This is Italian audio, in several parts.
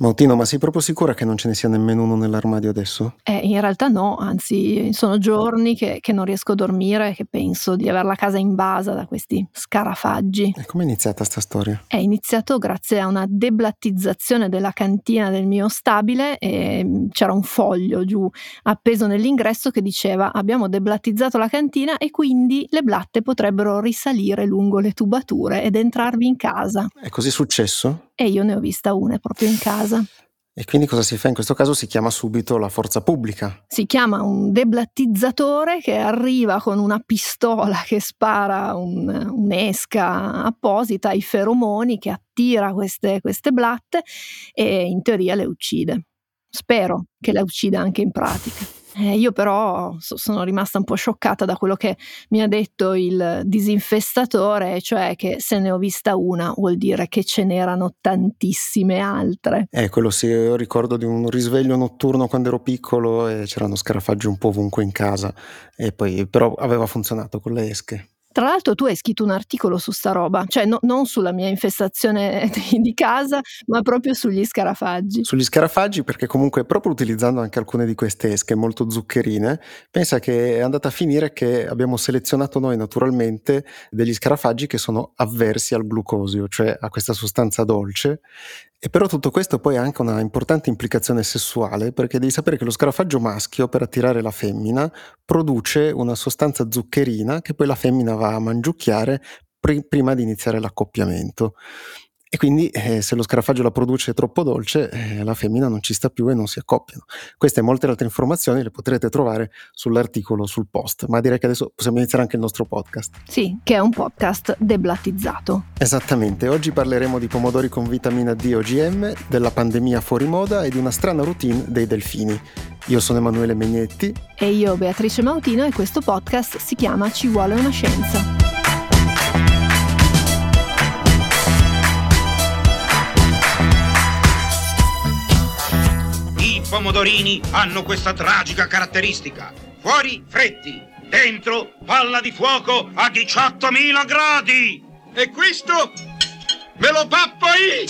Mautino, ma sei proprio sicura che non ce ne sia nemmeno uno nell'armadio adesso? Eh, in realtà no, anzi sono giorni che, che non riesco a dormire e che penso di avere la casa invasa da questi scarafaggi. E come è iniziata sta storia? È iniziato grazie a una deblattizzazione della cantina del mio stabile e mm, c'era un foglio giù appeso nell'ingresso che diceva abbiamo deblattizzato la cantina e quindi le blatte potrebbero risalire lungo le tubature ed entrarvi in casa. È così successo? E io ne ho vista una proprio in casa. E quindi cosa si fa? In questo caso si chiama subito la forza pubblica. Si chiama un deblattizzatore che arriva con una pistola che spara un, un'esca apposita ai feromoni che attira queste, queste blatte e in teoria le uccide. Spero che le uccida anche in pratica. Eh, io però so, sono rimasta un po' scioccata da quello che mi ha detto il disinfestatore, cioè che se ne ho vista una vuol dire che ce n'erano tantissime altre. Eh, quello sì, io ricordo di un risveglio notturno quando ero piccolo e c'erano scarafaggi un po' ovunque in casa, e poi però aveva funzionato con le esche. Tra l'altro tu hai scritto un articolo su sta roba, cioè no, non sulla mia infestazione di, casa, ma proprio sugli scarafaggi. Sugli scarafaggi perché comunque proprio utilizzando anche alcune di queste esche molto zuccherine, pensa che è andata a finire che abbiamo selezionato noi naturalmente degli scarafaggi che sono avversi al glucosio, cioè a questa sostanza dolce e però tutto questo poi ha anche una importante implicazione sessuale, perché devi sapere che lo scarafaggio maschio, per attirare la femmina, produce una sostanza zuccherina che poi la femmina va a mangiucchiare pr- prima di iniziare l'accoppiamento. E quindi eh, se lo scarafaggio la produce troppo dolce, eh, la femmina non ci sta più e non si accoppiano. Queste e molte altre informazioni le potrete trovare sull'articolo sul post, ma direi che adesso possiamo iniziare anche il nostro podcast. Sì, che è un podcast deblattizzato. Esattamente, oggi parleremo di pomodori con vitamina D OGM, della pandemia fuori moda e di una strana routine dei delfini. Io sono Emanuele Megnetti. E io Beatrice Mautino e questo podcast si chiama Ci vuole una scienza. Pomodorini hanno questa tragica caratteristica. Fuori fretti, dentro palla di fuoco a 18.000 gradi. E questo me lo pappo io!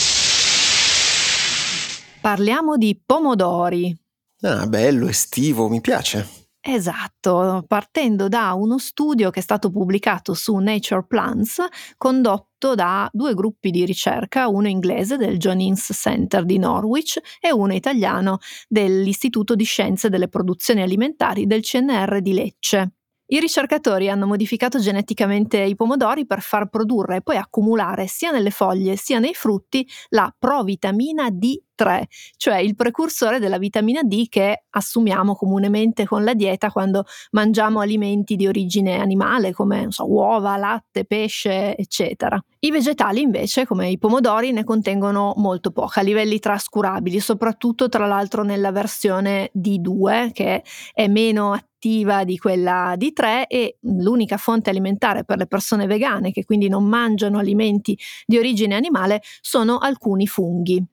Parliamo di pomodori. Ah, bello, estivo, mi piace. Esatto, partendo da uno studio che è stato pubblicato su Nature Plants, condotto da due gruppi di ricerca, uno inglese del John Innes Center di Norwich e uno italiano dell'Istituto di Scienze delle Produzioni Alimentari del CNR di Lecce. I ricercatori hanno modificato geneticamente i pomodori per far produrre e poi accumulare sia nelle foglie sia nei frutti la provitamina D3, cioè il precursore della vitamina D che assumiamo comunemente con la dieta quando mangiamo alimenti di origine animale come so, uova, latte, pesce, eccetera. I vegetali invece, come i pomodori, ne contengono molto poca, a livelli trascurabili, soprattutto tra l'altro nella versione D2 che è meno attiva attiva di quella di 3 e l'unica fonte alimentare per le persone vegane che quindi non mangiano alimenti di origine animale sono alcuni funghi.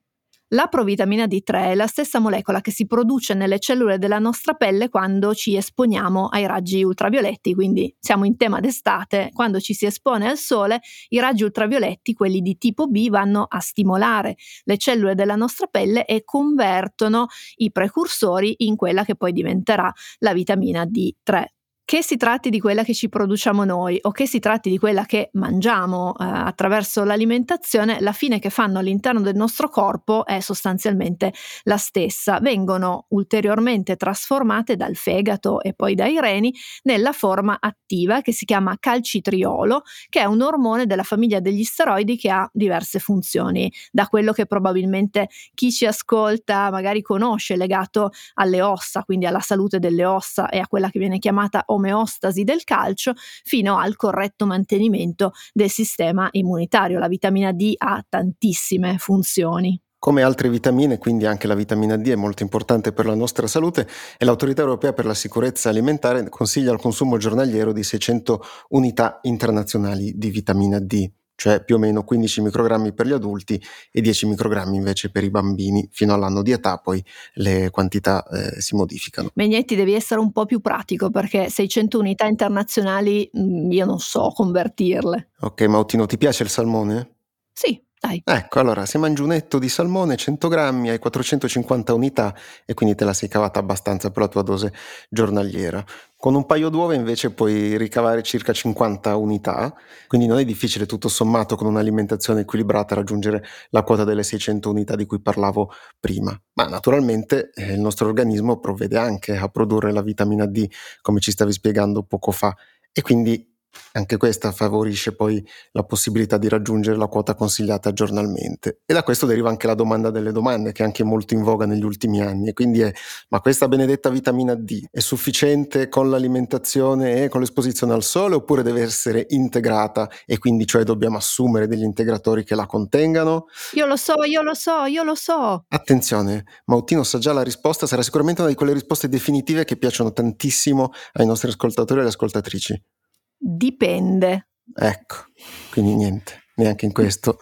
La provitamina D3 è la stessa molecola che si produce nelle cellule della nostra pelle quando ci esponiamo ai raggi ultravioletti, quindi siamo in tema d'estate, quando ci si espone al sole, i raggi ultravioletti, quelli di tipo B, vanno a stimolare le cellule della nostra pelle e convertono i precursori in quella che poi diventerà la vitamina D3. Che si tratti di quella che ci produciamo noi o che si tratti di quella che mangiamo eh, attraverso l'alimentazione, la fine che fanno all'interno del nostro corpo è sostanzialmente la stessa. Vengono ulteriormente trasformate dal fegato e poi dai reni nella forma attiva che si chiama calcitriolo, che è un ormone della famiglia degli steroidi che ha diverse funzioni, da quello che probabilmente chi ci ascolta magari conosce legato alle ossa, quindi alla salute delle ossa e a quella che viene chiamata omeostasi del calcio fino al corretto mantenimento del sistema immunitario. La vitamina D ha tantissime funzioni. Come altre vitamine, quindi anche la vitamina D è molto importante per la nostra salute e l'Autorità Europea per la Sicurezza Alimentare consiglia il consumo giornaliero di 600 unità internazionali di vitamina D cioè più o meno 15 microgrammi per gli adulti e 10 microgrammi invece per i bambini fino all'anno di età, poi le quantità eh, si modificano. Megnetti devi essere un po' più pratico perché 600 unità internazionali mm, io non so convertirle. Ok, Mautino, ti piace il salmone? Sì, dai. Ecco, allora se mangi un etto di salmone 100 grammi hai 450 unità e quindi te la sei cavata abbastanza per la tua dose giornaliera. Con un paio d'uova invece puoi ricavare circa 50 unità, quindi non è difficile tutto sommato con un'alimentazione equilibrata raggiungere la quota delle 600 unità di cui parlavo prima. Ma naturalmente eh, il nostro organismo provvede anche a produrre la vitamina D, come ci stavi spiegando poco fa, e quindi anche questa favorisce poi la possibilità di raggiungere la quota consigliata giornalmente. E da questo deriva anche la domanda delle domande, che è anche molto in voga negli ultimi anni. E quindi è: ma questa benedetta vitamina D è sufficiente con l'alimentazione e con l'esposizione al sole, oppure deve essere integrata e quindi cioè dobbiamo assumere degli integratori che la contengano? Io lo so, io lo so, io lo so. Attenzione, Mautino sa già la risposta, sarà sicuramente una di quelle risposte definitive che piacciono tantissimo ai nostri ascoltatori e alle ascoltatrici. Dipende. Ecco, quindi niente, neanche in questo.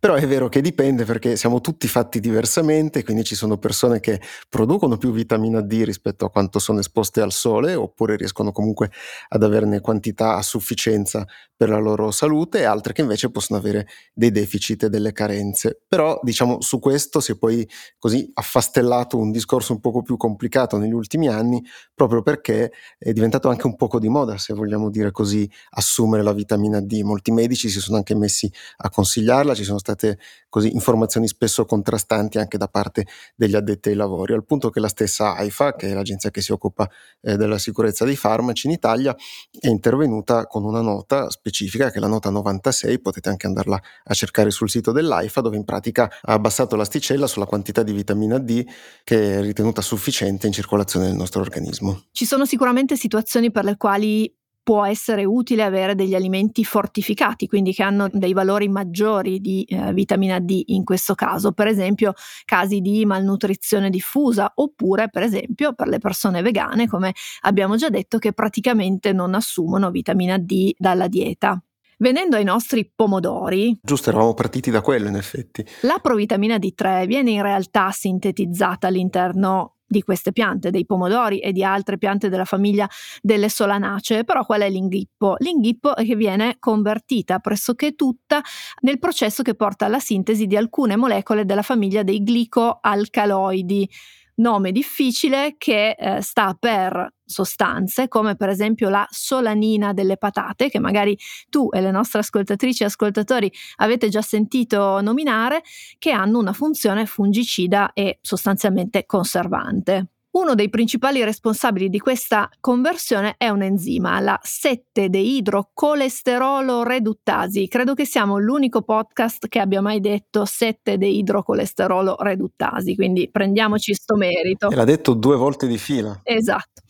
Però è vero che dipende perché siamo tutti fatti diversamente, quindi ci sono persone che producono più vitamina D rispetto a quanto sono esposte al sole, oppure riescono comunque ad averne quantità a sufficienza per la loro salute, e altre che invece possono avere dei deficit e delle carenze. Però diciamo su questo si è poi così affastellato un discorso un poco più complicato negli ultimi anni, proprio perché è diventato anche un poco di moda, se vogliamo dire così, assumere la vitamina D. Molti medici si sono anche messi a consigliarla, ci sono state così informazioni spesso contrastanti anche da parte degli addetti ai lavori, al punto che la stessa AIFA, che è l'agenzia che si occupa eh, della sicurezza dei farmaci in Italia, è intervenuta con una nota specifica, che è la nota 96, potete anche andarla a cercare sul sito dell'AIFA, dove in pratica ha abbassato l'asticella sulla quantità di vitamina D che è ritenuta sufficiente in circolazione nel nostro organismo. Ci sono sicuramente situazioni per le quali può essere utile avere degli alimenti fortificati, quindi che hanno dei valori maggiori di eh, vitamina D in questo caso, per esempio casi di malnutrizione diffusa oppure per esempio per le persone vegane, come abbiamo già detto, che praticamente non assumono vitamina D dalla dieta. Venendo ai nostri pomodori. Giusto, eravamo partiti da quello in effetti. La provitamina D3 viene in realtà sintetizzata all'interno di queste piante, dei pomodori e di altre piante della famiglia delle solanacee, però qual è l'inghippo? L'inghippo è che viene convertita pressoché tutta nel processo che porta alla sintesi di alcune molecole della famiglia dei glicoalcaloidi nome difficile che eh, sta per sostanze come per esempio la solanina delle patate che magari tu e le nostre ascoltatrici e ascoltatori avete già sentito nominare che hanno una funzione fungicida e sostanzialmente conservante. Uno dei principali responsabili di questa conversione è un enzima, la 7-deidrocolesterolo reduttasi. Credo che siamo l'unico podcast che abbia mai detto 7-deidrocolesterolo reduttasi, quindi prendiamoci sto merito. E l'ha detto due volte di fila. Esatto.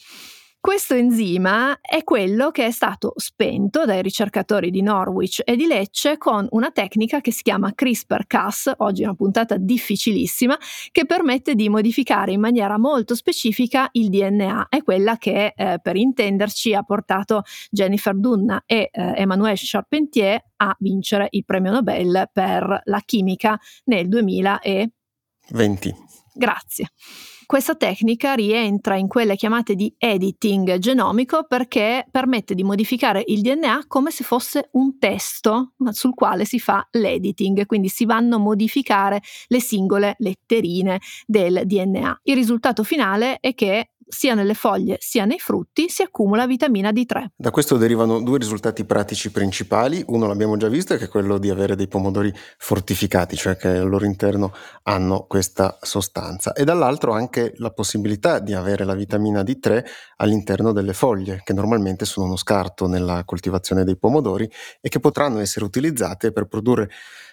Questo enzima è quello che è stato spento dai ricercatori di Norwich e di Lecce con una tecnica che si chiama CRISPR-Cas, oggi è una puntata difficilissima, che permette di modificare in maniera molto specifica il DNA. È quella che, eh, per intenderci, ha portato Jennifer Dunna e eh, Emmanuel Charpentier a vincere il premio Nobel per la chimica nel 2020. Grazie. Questa tecnica rientra in quelle chiamate di editing genomico perché permette di modificare il DNA come se fosse un testo sul quale si fa l'editing, quindi si vanno a modificare le singole letterine del DNA. Il risultato finale è che sia nelle foglie sia nei frutti si accumula vitamina D3. Da questo derivano due risultati pratici principali, uno l'abbiamo già visto che è quello di avere dei pomodori fortificati, cioè che al loro interno hanno questa sostanza e dall'altro anche la possibilità di avere la vitamina D3 all'interno delle foglie, che normalmente sono uno scarto nella coltivazione dei pomodori e che potranno essere utilizzate per produrre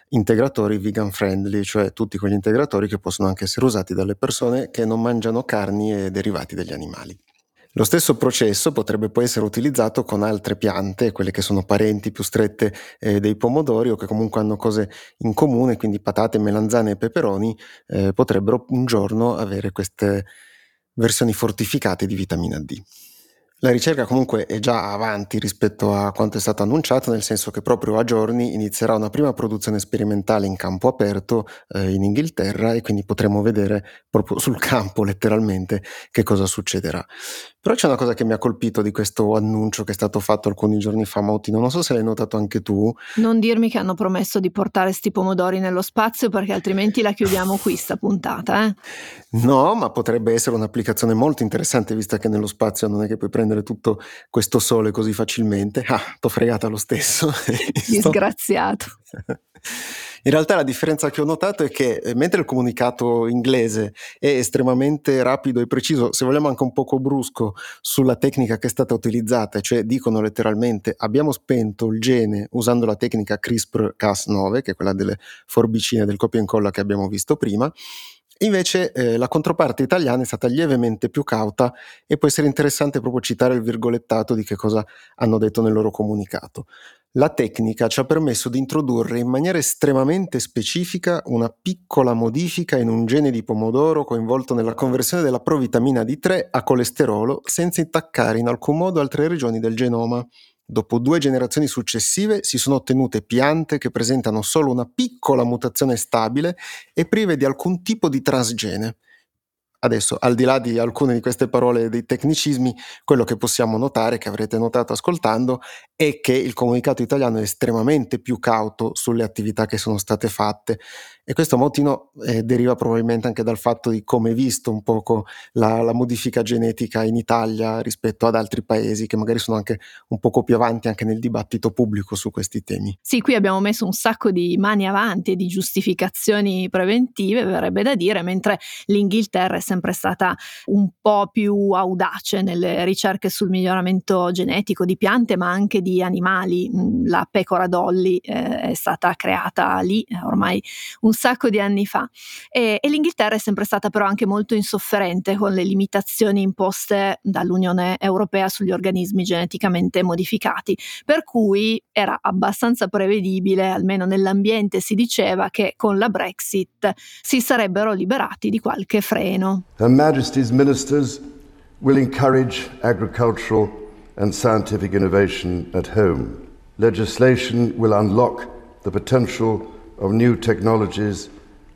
integratori vegan friendly, cioè tutti quegli integratori che possono anche essere usati dalle persone che non mangiano carni e derivati dagli animali. Lo stesso processo potrebbe poi essere utilizzato con altre piante, quelle che sono parenti più strette eh, dei pomodori o che comunque hanno cose in comune, quindi patate, melanzane e peperoni eh, potrebbero un giorno avere queste versioni fortificate di vitamina D. La ricerca comunque è già avanti rispetto a quanto è stato annunciato, nel senso che proprio a giorni inizierà una prima produzione sperimentale in campo aperto eh, in Inghilterra e quindi potremo vedere proprio sul campo letteralmente che cosa succederà. Però c'è una cosa che mi ha colpito di questo annuncio che è stato fatto alcuni giorni fa, Mautino, non so se l'hai notato anche tu. Non dirmi che hanno promesso di portare sti pomodori nello spazio perché altrimenti la chiudiamo qui sta puntata, eh? No, ma potrebbe essere un'applicazione molto interessante vista che nello spazio non è che puoi prendere tutto questo sole così facilmente. Ah, t'ho fregata lo stesso. Disgraziato. In realtà la differenza che ho notato è che eh, mentre il comunicato inglese è estremamente rapido e preciso, se vogliamo anche un poco brusco sulla tecnica che è stata utilizzata, cioè dicono letteralmente abbiamo spento il gene usando la tecnica CRISPR-Cas9, che è quella delle forbicine del copia e incolla che abbiamo visto prima, Invece eh, la controparte italiana è stata lievemente più cauta e può essere interessante proprio citare il virgolettato di che cosa hanno detto nel loro comunicato. La tecnica ci ha permesso di introdurre in maniera estremamente specifica una piccola modifica in un gene di pomodoro coinvolto nella conversione della provitamina D3 a colesterolo senza intaccare in alcun modo altre regioni del genoma. Dopo due generazioni successive si sono ottenute piante che presentano solo una piccola mutazione stabile e prive di alcun tipo di transgene. Adesso, al di là di alcune di queste parole dei tecnicismi, quello che possiamo notare, che avrete notato ascoltando, è che il comunicato italiano è estremamente più cauto sulle attività che sono state fatte e questo motivo eh, deriva probabilmente anche dal fatto di come è visto un poco la, la, modifica genetica in Italia rispetto ad altri paesi che magari sono anche un poco più avanti anche nel dibattito pubblico su questi temi. Sì, qui abbiamo messo un sacco di mani avanti e di giustificazioni preventive, verrebbe da dire, mentre l'Inghilterra è sempre stata un po' più audace nelle ricerche sul miglioramento genetico di piante ma anche di animali. Mm, la pecora Dolly eh, è stata creata lì eh, ormai un sacco di anni fa e, e l'Inghilterra è sempre stata però anche molto insofferente con le limitazioni imposte dall'Unione Europea sugli organismi geneticamente modificati, per cui era abbastanza prevedibile, almeno nell'ambiente si diceva che con la Brexit si sarebbero liberati di qualche freno. Her Majesty's ministers will encourage agricultural and scientific innovation at home. Legislation will unlock the potential of new technologies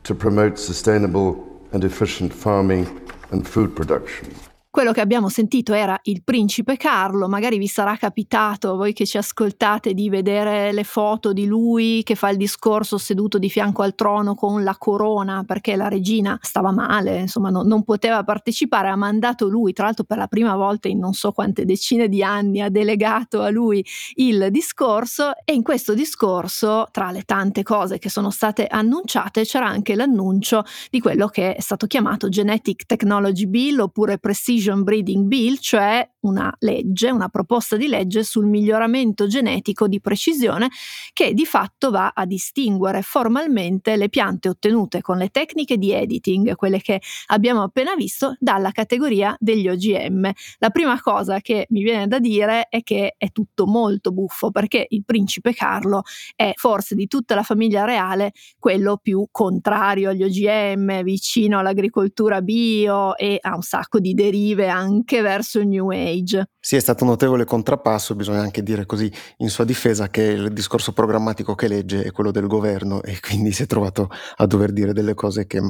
to promote sustainable and efficient farming and food production. Quello che abbiamo sentito era il principe Carlo, magari vi sarà capitato, voi che ci ascoltate, di vedere le foto di lui che fa il discorso seduto di fianco al trono con la corona perché la regina stava male, insomma no, non poteva partecipare, ha mandato lui, tra l'altro per la prima volta in non so quante decine di anni ha delegato a lui il discorso e in questo discorso, tra le tante cose che sono state annunciate, c'era anche l'annuncio di quello che è stato chiamato Genetic Technology Bill oppure Precision Precision Breeding Bill, cioè una legge, una proposta di legge sul miglioramento genetico di precisione che di fatto va a distinguere formalmente le piante ottenute con le tecniche di editing, quelle che abbiamo appena visto, dalla categoria degli OGM. La prima cosa che mi viene da dire è che è tutto molto buffo perché il principe Carlo è forse di tutta la famiglia reale quello più contrario agli OGM, vicino all'agricoltura bio e ha un sacco di derive positive anche verso il New Age. Sì, è stato un notevole contrappasso, bisogna anche dire così in sua difesa che il discorso programmatico che legge è quello del governo e quindi si è trovato a dover dire delle cose che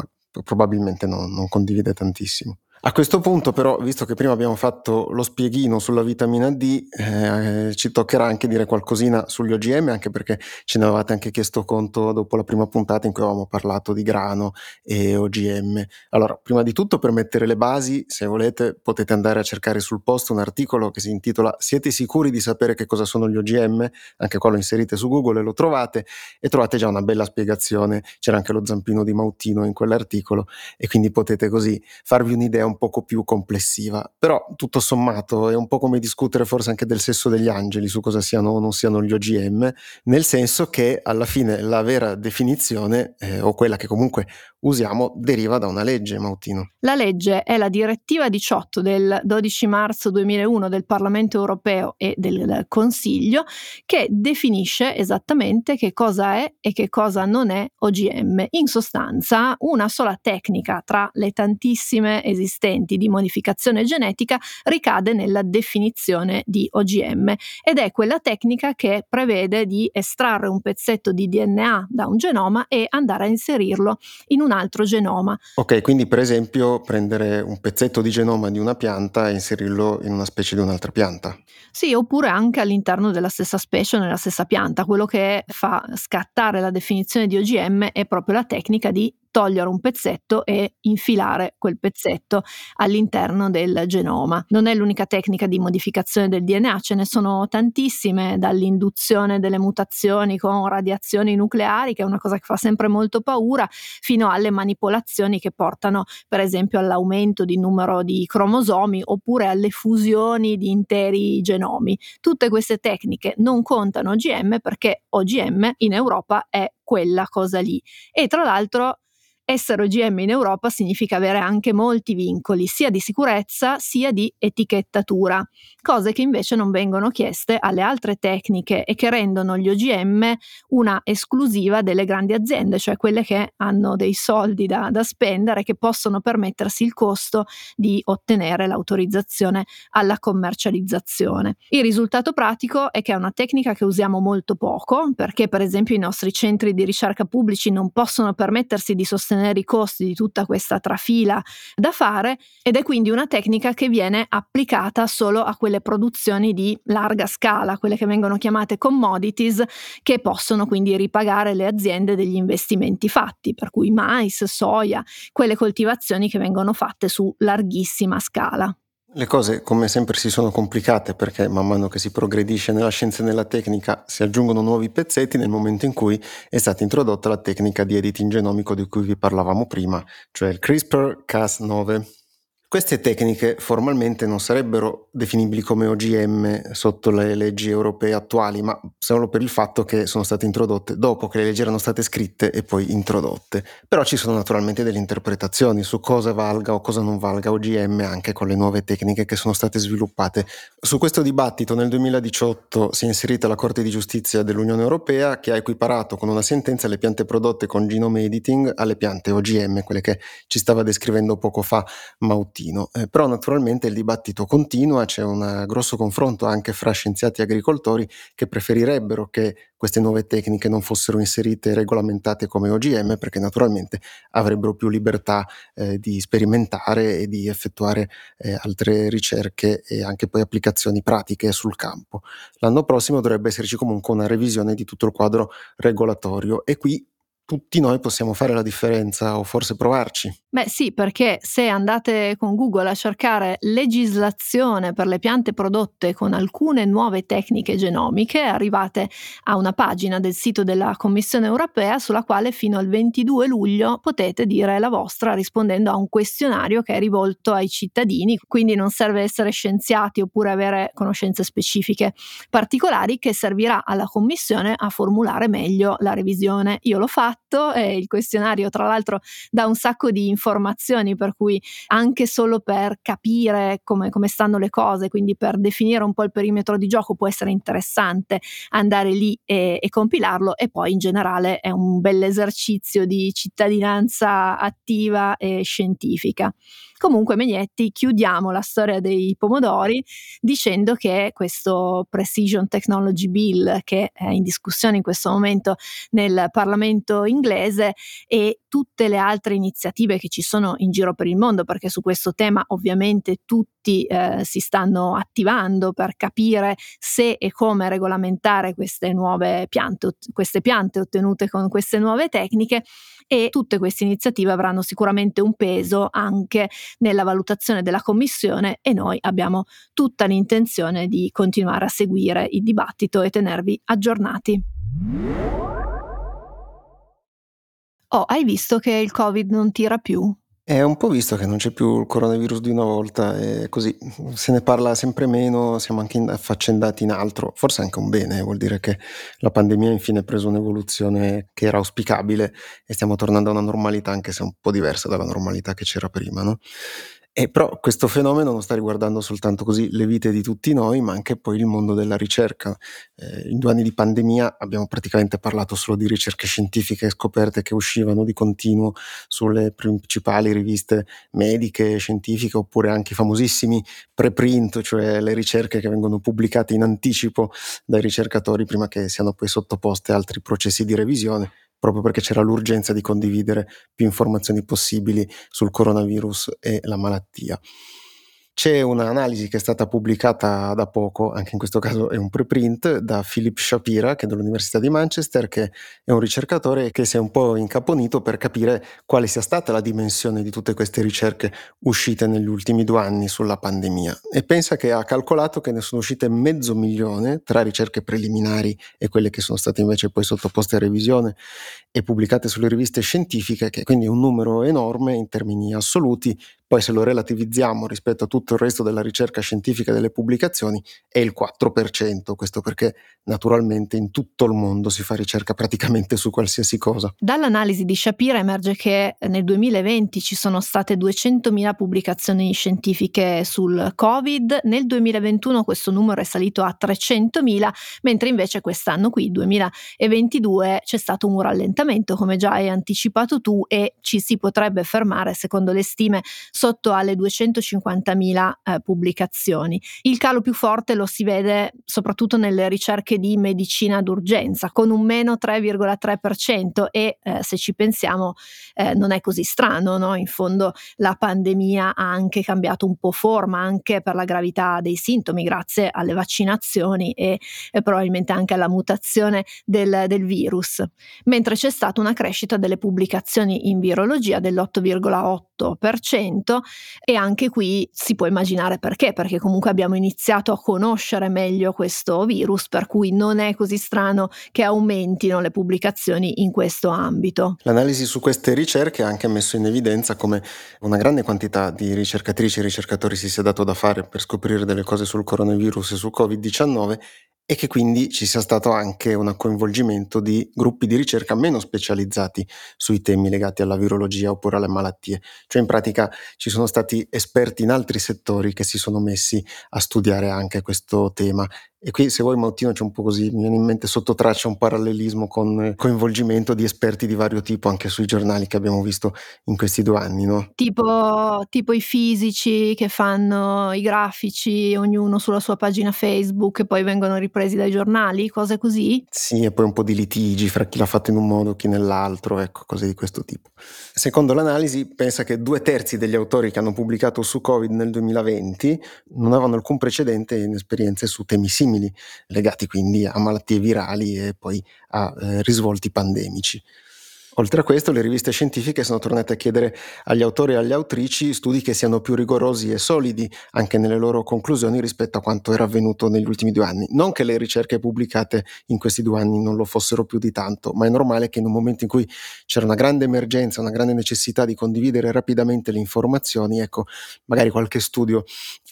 probabilmente no, non condivide tantissimo. A questo punto però, visto che prima abbiamo fatto lo spieghino sulla vitamina D, eh, ci toccherà anche dire qualcosina sugli OGM, anche perché ce ne avevate anche chiesto conto dopo la prima puntata in cui avevamo parlato di grano e OGM. Allora, prima di tutto per mettere le basi, se volete, potete andare a cercare sul post un articolo che si intitola Siete sicuri di sapere che cosa sono gli OGM? Anche qua lo inserite su Google e lo trovate e trovate già una bella spiegazione. C'era anche lo zampino di Mautino in quell'articolo e quindi potete così farvi un'idea un poco più complessiva. Però tutto sommato è un po' come discutere forse anche del sesso degli angeli su cosa siano o non siano gli OGM, nel senso che alla fine la vera definizione, eh, o quella che comunque usiamo, deriva da una legge, Mautino. La legge è la direttiva 18 del 12 marzo 2001 del Parlamento europeo e del Consiglio che definisce esattamente che cosa è e che cosa non è OGM. In sostanza, una sola tecnica tra le tantissime esistenti esistenti di modificazione genetica ricade nella definizione di OGM ed è quella tecnica che prevede di estrarre un pezzetto di DNA da un genoma e andare a inserirlo in un altro genoma. Ok, quindi per esempio prendere un pezzetto di genoma di una pianta e inserirlo in una specie di un'altra pianta. Sì, oppure anche all'interno della stessa specie o nella stessa pianta. Quello che fa scattare la definizione di OGM è proprio la tecnica di togliere un pezzetto e infilare quel pezzetto all'interno del genoma. Non è l'unica tecnica di modificazione del DNA, ce ne sono tantissime, dall'induzione delle mutazioni con radiazioni nucleari, che è una cosa che fa sempre molto paura, fino alle manipolazioni che portano per esempio all'aumento di numero di cromosomi oppure alle fusioni di interi genomi. Tutte queste tecniche non contano OGM perché OGM in Europa è quella cosa lì. E tra l'altro essere OGM in Europa significa avere anche molti vincoli, sia di sicurezza sia di etichettatura, cose che invece non vengono chieste alle altre tecniche e che rendono gli OGM una esclusiva delle grandi aziende, cioè quelle che hanno dei soldi da, da spendere, che possono permettersi il costo di ottenere l'autorizzazione alla commercializzazione. Il risultato pratico è che è una tecnica che usiamo molto poco, perché per esempio i nostri centri di ricerca pubblici non possono permettersi di sostenere sostenere i costi di tutta questa trafila da fare ed è quindi una tecnica che viene applicata solo a quelle produzioni di larga scala, quelle che vengono chiamate commodities, che possono quindi ripagare le aziende degli investimenti fatti, per cui mais, soia, quelle coltivazioni che vengono fatte su larghissima scala. Le cose come sempre si sono complicate perché man mano che si progredisce nella scienza e nella tecnica si aggiungono nuovi pezzetti nel momento in cui è stata introdotta la tecnica di editing genomico di cui vi parlavamo prima, cioè il CRISPR-Cas9. Queste tecniche formalmente non sarebbero definibili come OGM sotto le leggi europee attuali, ma solo per il fatto che sono state introdotte dopo che le leggi erano state scritte e poi introdotte. Però ci sono naturalmente delle interpretazioni su cosa valga o cosa non valga OGM anche con le nuove tecniche che sono state sviluppate. Su questo dibattito nel 2018 si è inserita la Corte di Giustizia dell'Unione Europea che ha equiparato con una sentenza le piante prodotte con genome editing alle piante OGM, quelle che ci stava descrivendo poco fa Mauti mattino. Eh, però naturalmente il dibattito continua, c'è un grosso confronto anche fra scienziati e agricoltori che preferirebbero che queste nuove tecniche non fossero inserite e regolamentate come OGM perché naturalmente avrebbero più libertà eh, di sperimentare e di effettuare eh, altre ricerche e anche poi applicazioni pratiche sul campo. L'anno prossimo dovrebbe esserci comunque una revisione di tutto il quadro regolatorio e qui tutti noi possiamo fare la differenza o forse provarci. Beh sì, perché se andate con Google a cercare legislazione per le piante prodotte con alcune nuove tecniche genomiche, arrivate a una pagina del sito della Commissione europea sulla quale fino al 22 luglio potete dire la vostra rispondendo a un questionario che è rivolto ai cittadini, quindi non serve essere scienziati oppure avere conoscenze specifiche particolari che servirà alla Commissione a formulare meglio la revisione. Io l'ho fatto e il questionario tra l'altro dà un sacco di informazioni per cui anche solo per capire come, come stanno le cose, quindi per definire un po' il perimetro di gioco può essere interessante andare lì e, e compilarlo e poi in generale è un bell'esercizio di cittadinanza attiva e scientifica. Comunque, Megnetti, chiudiamo la storia dei pomodori dicendo che questo Precision Technology Bill, che è in discussione in questo momento nel Parlamento inglese, e tutte le altre iniziative che ci sono in giro per il mondo, perché su questo tema ovviamente tutti eh, si stanno attivando per capire se e come regolamentare queste nuove piante, queste piante ottenute con queste nuove tecniche e tutte queste iniziative avranno sicuramente un peso anche nella valutazione della Commissione e noi abbiamo tutta l'intenzione di continuare a seguire il dibattito e tenervi aggiornati. Oh, hai visto che il Covid non tira più? È un po' visto che non c'è più il coronavirus di una volta e così se ne parla sempre meno, siamo anche affaccendati in altro, forse anche un bene, vuol dire che la pandemia ha infine preso un'evoluzione che era auspicabile e stiamo tornando a una normalità anche se un po' diversa dalla normalità che c'era prima, no? E però questo fenomeno non sta riguardando soltanto così le vite di tutti noi, ma anche poi il mondo della ricerca. Eh, in due anni di pandemia abbiamo praticamente parlato solo di ricerche scientifiche scoperte che uscivano di continuo sulle principali riviste mediche, scientifiche, oppure anche i famosissimi preprint, cioè le ricerche che vengono pubblicate in anticipo dai ricercatori prima che siano poi sottoposte a altri processi di revisione proprio perché c'era l'urgenza di condividere più informazioni possibili sul coronavirus e la malattia. C'è un'analisi che è stata pubblicata da poco, anche in questo caso è un preprint, da Philip Shapira, che è dell'Università di Manchester, che è un ricercatore che si è un po' incaponito per capire quale sia stata la dimensione di tutte queste ricerche uscite negli ultimi due anni sulla pandemia. E pensa che ha calcolato che ne sono uscite mezzo milione tra ricerche preliminari e quelle che sono state invece poi sottoposte a revisione e pubblicate sulle riviste scientifiche, che è quindi un numero enorme in termini assoluti, poi se lo relativizziamo rispetto a tutto il resto della ricerca scientifica e delle pubblicazioni è il 4%, questo perché naturalmente in tutto il mondo si fa ricerca praticamente su qualsiasi cosa. Dall'analisi di Shapira emerge che nel 2020 ci sono state 200.000 pubblicazioni scientifiche sul Covid, nel 2021 questo numero è salito a 300.000, mentre invece quest'anno qui, 2022, c'è stato un rallentamento, come già hai anticipato tu, e ci si potrebbe fermare, secondo le stime, sotto alle 250.000 eh, pubblicazioni. Il calo più forte lo si vede soprattutto nelle ricerche di medicina d'urgenza, con un meno 3,3% e eh, se ci pensiamo eh, non è così strano, no? in fondo la pandemia ha anche cambiato un po' forma, anche per la gravità dei sintomi, grazie alle vaccinazioni e, e probabilmente anche alla mutazione del, del virus, mentre c'è stata una crescita delle pubblicazioni in virologia dell'8,8% e anche qui si può immaginare perché, perché comunque abbiamo iniziato a conoscere meglio questo virus, per cui non è così strano che aumentino le pubblicazioni in questo ambito. L'analisi su queste ricerche ha anche messo in evidenza come una grande quantità di ricercatrici e ricercatori si sia dato da fare per scoprire delle cose sul coronavirus e sul Covid-19 e che quindi ci sia stato anche un coinvolgimento di gruppi di ricerca meno specializzati sui temi legati alla virologia oppure alle malattie. Cioè in pratica ci sono stati esperti in altri settori che si sono messi a studiare anche questo tema e qui se vuoi Mautino c'è un po' così, mi viene in mente sotto traccia un parallelismo con coinvolgimento di esperti di vario tipo anche sui giornali che abbiamo visto in questi due anni, no? Tipo, tipo i fisici che fanno i grafici, ognuno sulla sua pagina Facebook e poi vengono ripresi dai giornali, cose così? Sì, e poi un po' di litigi fra chi l'ha fatto in un modo, chi nell'altro, ecco, cose di questo tipo. Secondo l'analisi pensa che due terzi degli autori che hanno pubblicato su Covid nel 2020 non avevano alcun precedente in esperienze su temi simili simili, legati quindi a malattie virali e poi a eh, risvolti pandemici. Oltre a questo, le riviste scientifiche sono tornate a chiedere agli autori e alle autrici studi che siano più rigorosi e solidi anche nelle loro conclusioni rispetto a quanto era avvenuto negli ultimi due anni. Non che le ricerche pubblicate in questi due anni non lo fossero più di tanto, ma è normale che in un momento in cui c'era una grande emergenza, una grande necessità di condividere rapidamente le informazioni, ecco, magari qualche studio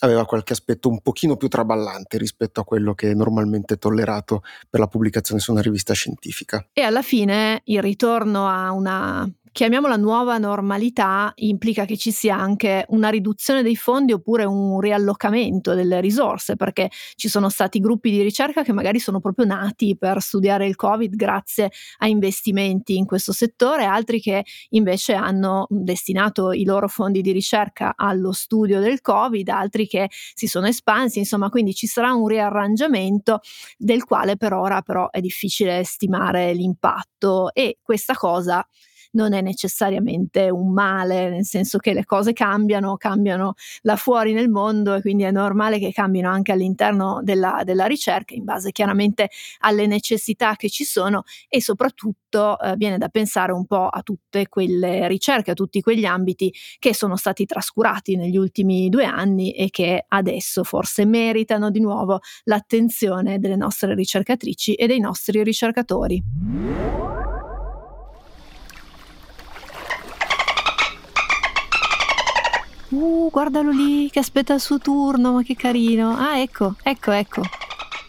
aveva qualche aspetto un pochino più traballante rispetto a quello che è normalmente tollerato per la pubblicazione su una rivista scientifica. E alla fine il ritorno a una chiamiamola nuova normalità, implica che ci sia anche una riduzione dei fondi oppure un riallocamento delle risorse, perché ci sono stati gruppi di ricerca che magari sono proprio nati per studiare il Covid grazie a investimenti in questo settore, altri che invece hanno destinato i loro fondi di ricerca allo studio del Covid, altri che si sono espansi, insomma, quindi ci sarà un riarrangiamento del quale per ora però è difficile stimare l'impatto. E questa cosa non è necessariamente un male, nel senso che le cose cambiano, cambiano là fuori nel mondo e quindi è normale che cambino anche all'interno della, della ricerca in base chiaramente alle necessità che ci sono e soprattutto eh, viene da pensare un po' a tutte quelle ricerche, a tutti quegli ambiti che sono stati trascurati negli ultimi due anni e che adesso forse meritano di nuovo l'attenzione delle nostre ricercatrici e dei nostri ricercatori. Uh, guardalo lì che aspetta il suo turno, ma che carino. Ah, ecco, ecco, ecco.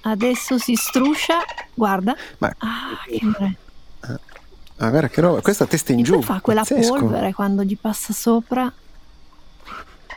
Adesso si struscia, guarda. Ma... Ah, che amore. Ah, guarda che roba, questa testa in e giù. fa quella pazzesco. polvere quando gli passa sopra.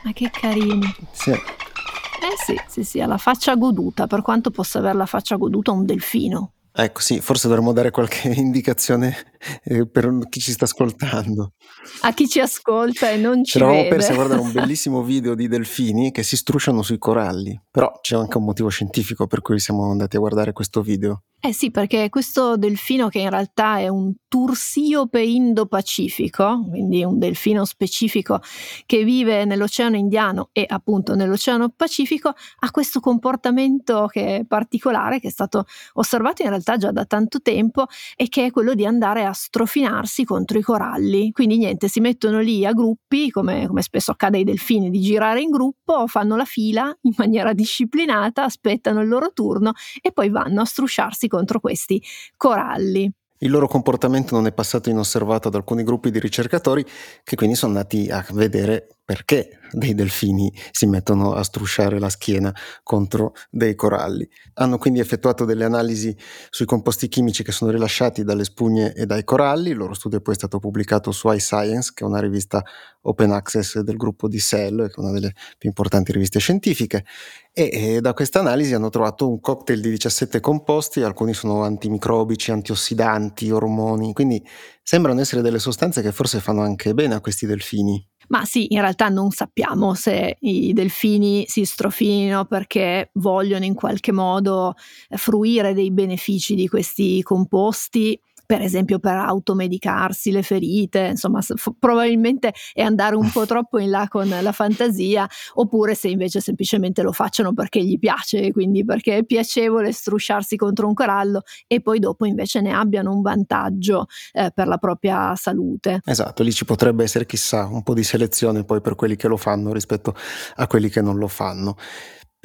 Ma che carini. Sì. Eh sì, sì, sì, ha la faccia goduta, per quanto possa avere la faccia goduta un delfino. Ecco, sì, forse dovremmo dare qualche indicazione eh, per chi ci sta ascoltando. A chi ci ascolta e non ci C'eravamo vede. persi a guardare un bellissimo video di delfini che si strusciano sui coralli, però c'è anche un motivo scientifico per cui siamo andati a guardare questo video. Eh sì, perché questo delfino che in realtà è un tursiope indo-pacifico, quindi un delfino specifico che vive nell'Oceano Indiano e appunto nell'Oceano Pacifico, ha questo comportamento che è particolare, che è stato osservato in realtà già da tanto tempo e che è quello di andare a strofinarsi contro i coralli. Quindi niente, si mettono lì a gruppi, come, come spesso accade ai delfini, di girare in gruppo, fanno la fila in maniera disciplinata, aspettano il loro turno e poi vanno a strusciarsi contro questi coralli. Il loro comportamento non è passato inosservato ad alcuni gruppi di ricercatori che quindi sono andati a vedere perché dei delfini si mettono a strusciare la schiena contro dei coralli. Hanno quindi effettuato delle analisi sui composti chimici che sono rilasciati dalle spugne e dai coralli. Il loro studio poi è stato pubblicato su iScience, che è una rivista open access del gruppo di Cell, che è una delle più importanti riviste scientifiche. E, e da questa analisi hanno trovato un cocktail di 17 composti, alcuni sono antimicrobici, antiossidanti, ormoni, quindi sembrano essere delle sostanze che forse fanno anche bene a questi delfini. Ma sì, in realtà non sappiamo se i delfini si strofinino perché vogliono in qualche modo fruire dei benefici di questi composti per esempio per automedicarsi le ferite, insomma f- probabilmente è andare un po' troppo in là con la fantasia, oppure se invece semplicemente lo facciano perché gli piace, quindi perché è piacevole strusciarsi contro un corallo e poi dopo invece ne abbiano un vantaggio eh, per la propria salute. Esatto, lì ci potrebbe essere chissà un po' di selezione poi per quelli che lo fanno rispetto a quelli che non lo fanno.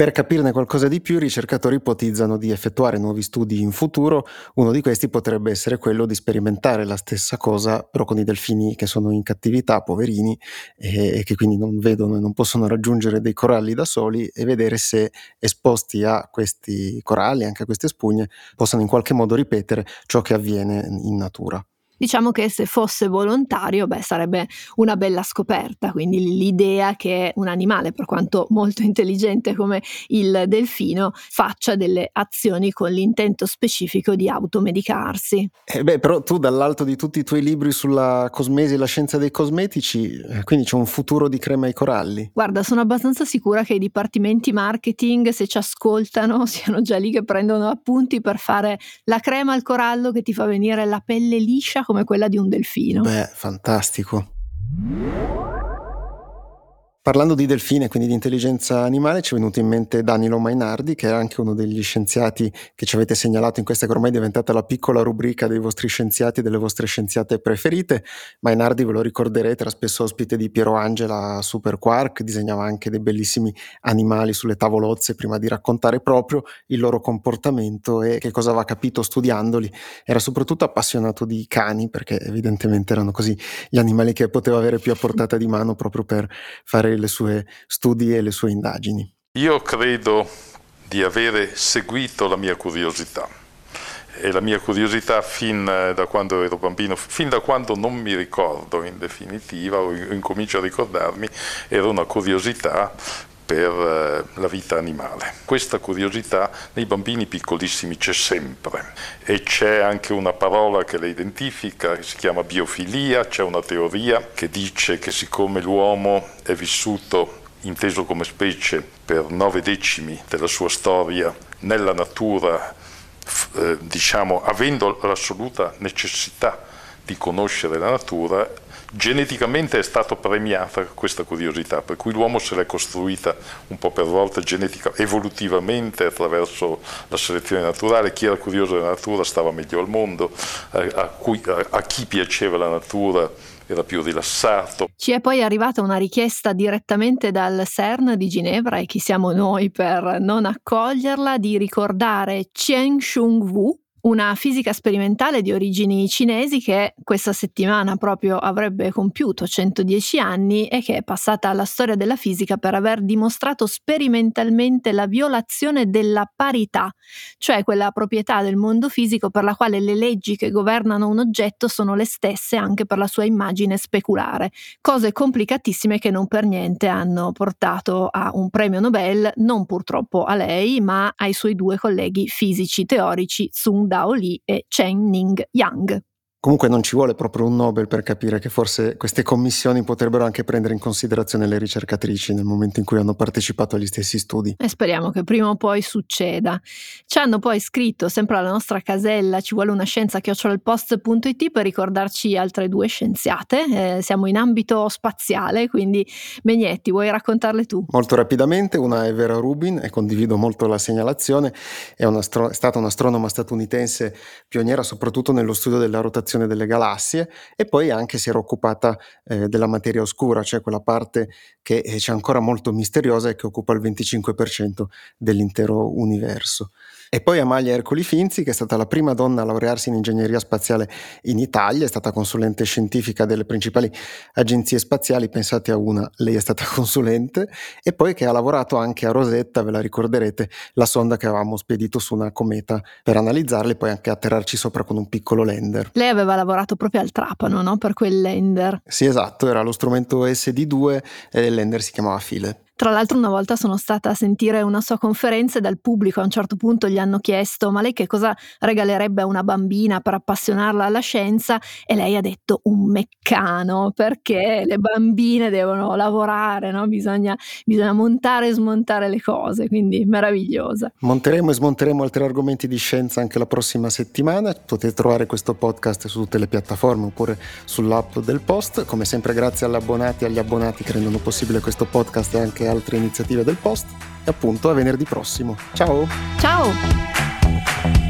Per capirne qualcosa di più, i ricercatori ipotizzano di effettuare nuovi studi in futuro. Uno di questi potrebbe essere quello di sperimentare la stessa cosa, però con i delfini che sono in cattività, poverini, e, che quindi non vedono e non possono raggiungere dei coralli da soli, e vedere se esposti a questi coralli, anche a queste spugne, possano in qualche modo ripetere ciò che avviene in natura. Diciamo che se fosse volontario, beh, sarebbe una bella scoperta, quindi l'idea che un animale, per quanto molto intelligente come il delfino, faccia delle azioni con l'intento specifico di automedicarsi. Eh beh, però tu dall'alto di tutti i tuoi libri sulla cosmesi e la scienza dei cosmetici, eh, quindi c'è un futuro di crema ai coralli. Guarda, sono abbastanza sicura che i dipartimenti marketing, se ci ascoltano, siano già lì che prendono appunti per fare la crema al corallo che ti fa venire la pelle liscia come quella di un delfino. Beh, fantastico. Parlando di delfine, quindi di intelligenza animale, ci è venuto in mente Danilo Mainardi, che è anche uno degli scienziati che ci avete segnalato in questa che ormai è diventata la piccola rubrica dei vostri scienziati e delle vostre scienziate preferite. Mainardi, ve lo ricorderete, era spesso ospite di Piero Angela Super Quark, disegnava anche dei bellissimi animali sulle tavolozze prima di raccontare proprio il loro comportamento e che cosa aveva capito studiandoli. Era soprattutto appassionato di cani, perché evidentemente erano così gli animali che poteva avere più a portata di mano proprio per fare le sue studi e le sue indagini. Io credo di avere seguito la mia curiosità e la mia curiosità fin da quando ero bambino, fin da quando non mi ricordo in definitiva o incomincio a ricordarmi, era una curiosità per la vita animale. Questa curiosità nei bambini piccolissimi c'è sempre e c'è anche una parola che la identifica, che si chiama biofilia, c'è una teoria che dice che siccome l'uomo è vissuto inteso come specie per nove decimi della sua storia nella natura, eh, diciamo avendo l'assoluta necessità di conoscere la natura, geneticamente è stata premiata questa curiosità, per cui l'uomo se l'è costruita un po' per volta genetica, evolutivamente attraverso la selezione naturale, chi era curioso della natura stava meglio al mondo, a, cui, a, a chi piaceva la natura era più rilassato. Ci è poi arrivata una richiesta direttamente dal CERN di Ginevra e chi siamo noi per non accoglierla di ricordare Cheng Shung Wu, una fisica sperimentale di origini cinesi che questa settimana proprio avrebbe compiuto 110 anni e che è passata alla storia della fisica per aver dimostrato sperimentalmente la violazione della parità, cioè quella proprietà del mondo fisico per la quale le leggi che governano un oggetto sono le stesse anche per la sua immagine speculare, cose complicatissime che non per niente hanno portato a un premio Nobel, non purtroppo a lei, ma ai suoi due colleghi fisici teorici Tsung Dao Li e Chen Ning Yang. Comunque non ci vuole proprio un Nobel per capire che forse queste commissioni potrebbero anche prendere in considerazione le ricercatrici nel momento in cui hanno partecipato agli stessi studi. E speriamo che prima o poi succeda. Ci hanno poi scritto sempre alla nostra casella ci vuole una scienza chiocciolalpost.it per ricordarci altre due scienziate. Eh, siamo in ambito spaziale, quindi Megnetti, vuoi raccontarle tu? Molto rapidamente, una è Vera Rubin e condivido molto la segnalazione, è, è stata un'astronoma statunitense pioniera soprattutto nello studio della rotazione rotazione delle galassie e poi anche si era occupata eh, della materia oscura, cioè quella parte che eh, c'è ancora molto misteriosa e che occupa il 25% dell'intero universo. E poi Amalia Ercoli Finzi, che è stata la prima donna a laurearsi in ingegneria spaziale in Italia, è stata consulente scientifica delle principali agenzie spaziali, pensate a una, lei è stata consulente, e poi che ha lavorato anche a Rosetta, ve la ricorderete, la sonda che avevamo spedito su una cometa per analizzarla e poi anche atterrarci sopra con un piccolo lander. Lei aveva lavorato proprio al trapano, no? Per quel lander. Sì, esatto, era lo strumento SD2 e il lander si chiamava File. Tra l'altro una volta sono stata a sentire una sua conferenza e dal pubblico a un certo punto gli hanno chiesto ma lei che cosa regalerebbe a una bambina per appassionarla alla scienza e lei ha detto un meccano perché le bambine devono lavorare, no? bisogna, bisogna montare e smontare le cose, quindi meravigliosa. Monteremo e smonteremo altri argomenti di scienza anche la prossima settimana, potete trovare questo podcast su tutte le piattaforme oppure sull'app del post, come sempre grazie agli abbonati e agli abbonati che rendono possibile questo podcast e anche altre iniziative del post e appunto a venerdì prossimo. Ciao! Ciao!